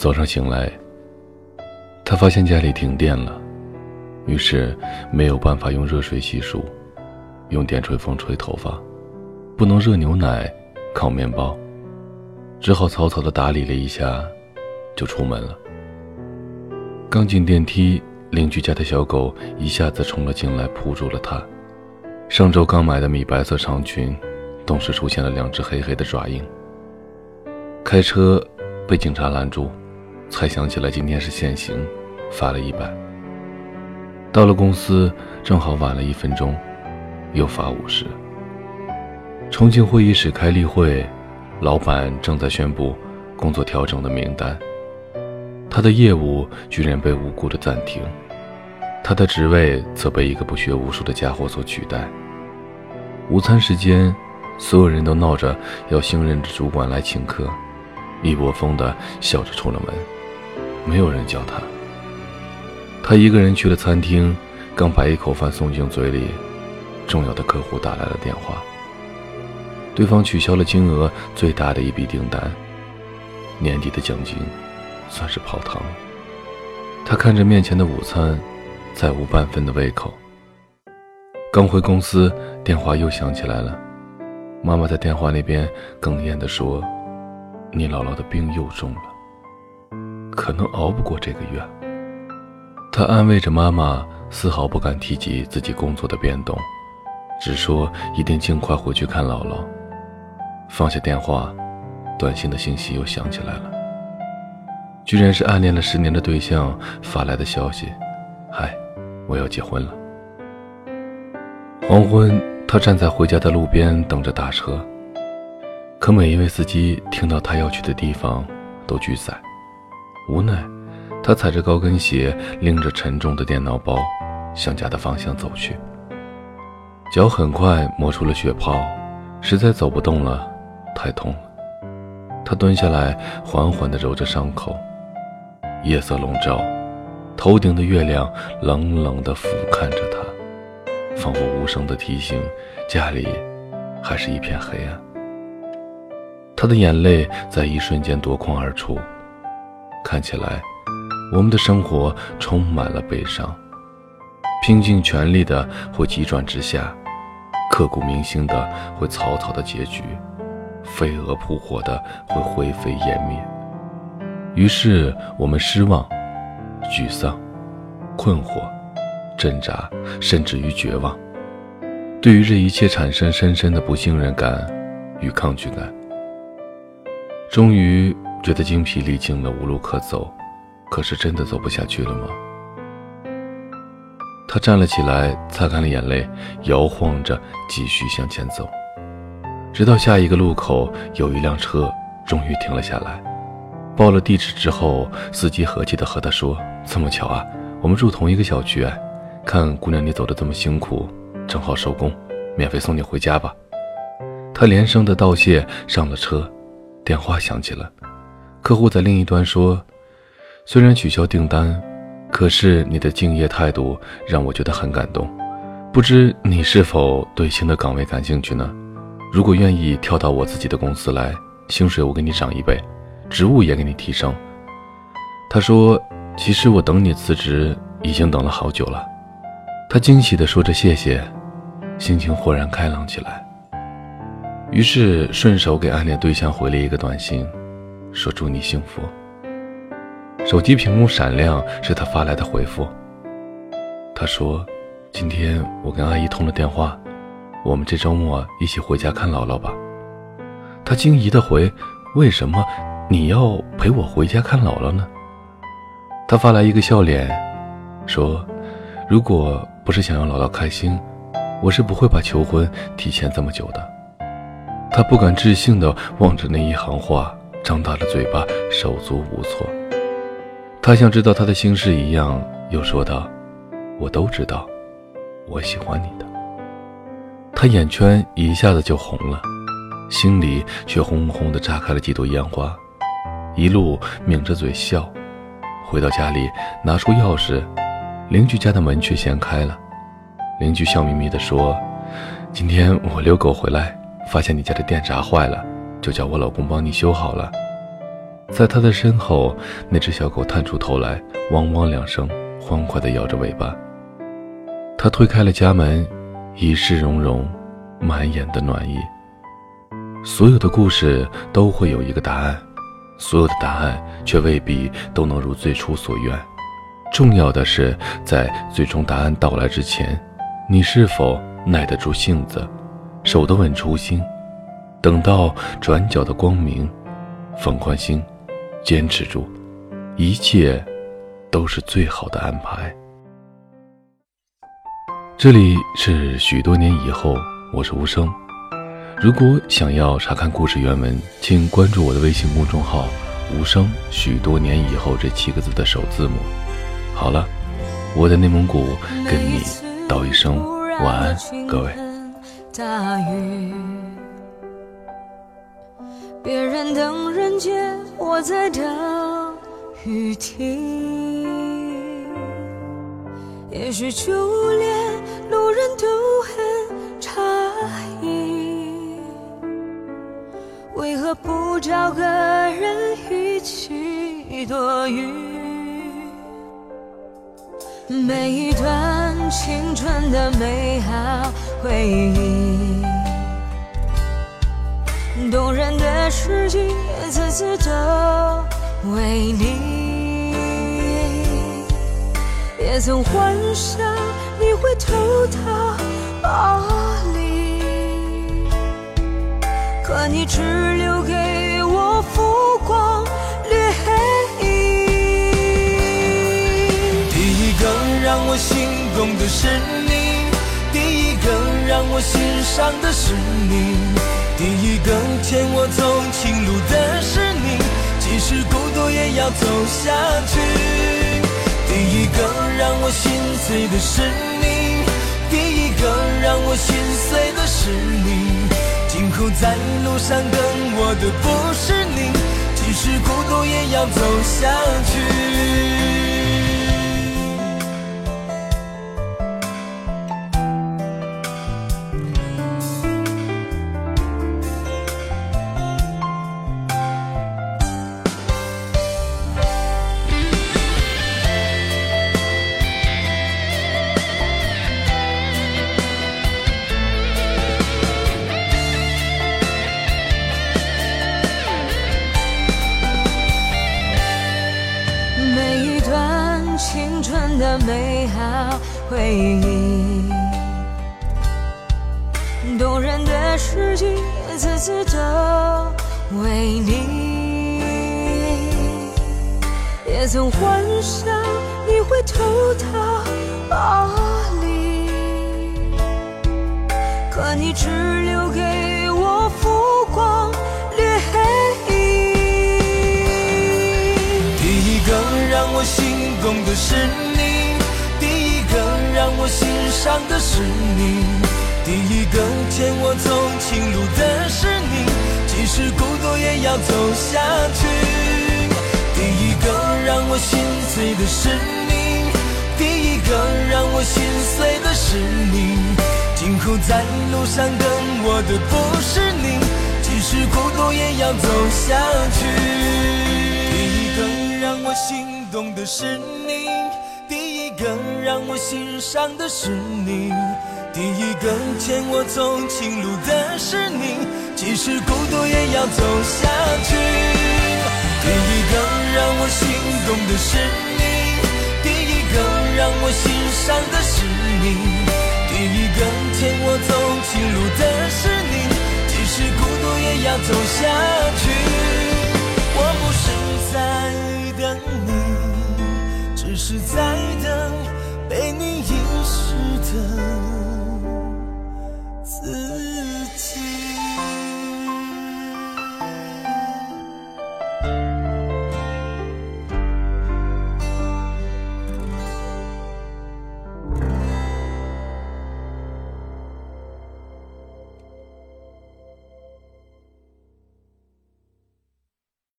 早上醒来，他发现家里停电了，于是没有办法用热水洗漱，用电吹风吹头发，不能热牛奶、烤面包，只好草草的打理了一下，就出门了。刚进电梯，邻居家的小狗一下子冲了进来，扑住了他。上周刚买的米白色长裙，顿时出现了两只黑黑的爪印。开车被警察拦住，才想起来今天是限行，罚了一百。到了公司正好晚了一分钟，又罚五十。重庆会议室开例会，老板正在宣布工作调整的名单。他的业务居然被无辜的暂停，他的职位则被一个不学无术的家伙所取代。午餐时间，所有人都闹着要新任的主管来请客。一窝蜂的笑着出了门，没有人叫他。他一个人去了餐厅，刚把一口饭送进嘴里，重要的客户打来了电话。对方取消了金额最大的一笔订单，年底的奖金算是泡汤了。他看着面前的午餐，再无半分的胃口。刚回公司，电话又响起来了，妈妈在电话那边哽咽地说。你姥姥的病又重了，可能熬不过这个月。他安慰着妈妈，丝毫不敢提及自己工作的变动，只说一定尽快回去看姥姥。放下电话，短信的信息又响起来了，居然是暗恋了十年的对象发来的消息：“嗨，我要结婚了。”黄昏，他站在回家的路边等着打车。可每一位司机听到他要去的地方，都拒载。无奈，他踩着高跟鞋，拎着沉重的电脑包，向家的方向走去。脚很快磨出了血泡，实在走不动了，太痛了。他蹲下来，缓缓地揉着伤口。夜色笼罩，头顶的月亮冷冷地俯瞰着他，仿佛无声地提醒：家里还是一片黑暗。他的眼泪在一瞬间夺眶而出，看起来，我们的生活充满了悲伤，拼尽全力的会急转直下，刻骨铭心的会草草的结局，飞蛾扑火的会灰飞烟灭。于是我们失望、沮丧、困惑、挣扎，甚至于绝望，对于这一切产生深深的不信任感与抗拒感。终于觉得精疲力尽了，无路可走。可是真的走不下去了吗？他站了起来，擦干了眼泪，摇晃着继续向前走，直到下一个路口，有一辆车终于停了下来。报了地址之后，司机和气地和他说：“这么巧啊，我们住同一个小区哎。看姑娘你走的这么辛苦，正好收工，免费送你回家吧。”他连声的道谢，上了车。电话响起了，客户在另一端说：“虽然取消订单，可是你的敬业态度让我觉得很感动。不知你是否对新的岗位感兴趣呢？如果愿意跳到我自己的公司来，薪水我给你涨一倍，职务也给你提升。”他说：“其实我等你辞职已经等了好久了。”他惊喜地说着谢谢，心情豁然开朗起来。于是顺手给暗恋对象回了一个短信，说祝你幸福。手机屏幕闪亮，是他发来的回复。他说：“今天我跟阿姨通了电话，我们这周末一起回家看姥姥吧。”他惊疑的回：“为什么你要陪我回家看姥姥呢？”他发来一个笑脸，说：“如果不是想让姥姥开心，我是不会把求婚提前这么久的。”他不敢置信的望着那一行话，张大了嘴巴，手足无措。他像知道他的心事一样，又说道：“我都知道，我喜欢你的。”他眼圈一下子就红了，心里却轰轰地炸开了几朵烟花，一路抿着嘴笑。回到家里，拿出钥匙，邻居家的门却先开了。邻居笑眯眯地说：“今天我遛狗回来。”发现你家的电闸坏了，就叫我老公帮你修好了。在他的身后，那只小狗探出头来，汪汪两声，欢快地摇着尾巴。他推开了家门，一世融融，满眼的暖意。所有的故事都会有一个答案，所有的答案却未必都能如最初所愿。重要的是，在最终答案到来之前，你是否耐得住性子，守得稳初心，等到转角的光明，放宽心。坚持住，一切都是最好的安排。这里是许多年以后，我是无声。如果想要查看故事原文，请关注我的微信公众号“无声”。许多年以后这七个字的首字母。好了，我在内蒙古跟你道一声晚安，各位。别人等人间，我在等雨停。也许就连路人都很诧异，为何不找个人一起躲雨？每一段青春的美好回忆。动人的事迹，次次都为你。也曾幻想你会偷到巴黎，可你只留给我浮光掠影。第一个让我心动的是你，第一个让我心伤的是你。第一个牵我走情路的是你，即使孤独也要走下去。第一个让我心碎的是你，第一个让我心碎的是你。今后在路上等我的不是你，即使孤独也要走下去。回忆，动人的事迹，次次都为你。也曾幻想你会偷到巴黎，可你只留给我浮光掠影。第一个让我心动的是心上的是你，第一个牵我走情路的是你，即使孤独也要走下去。第一个让我心碎的是你，第一个让我心碎的是你。今后在路上等我的不是你，即使孤独也要走下去。第一个让我心动的是你。个让我心伤的是你，第一个牵我走情路的是你，即使孤独也要走下去。第一个让我心动的是你，第一个让我心伤的是你，第一个牵我走情路的是你，即使孤独也要走下去。我不是在是在等。被你遗失的。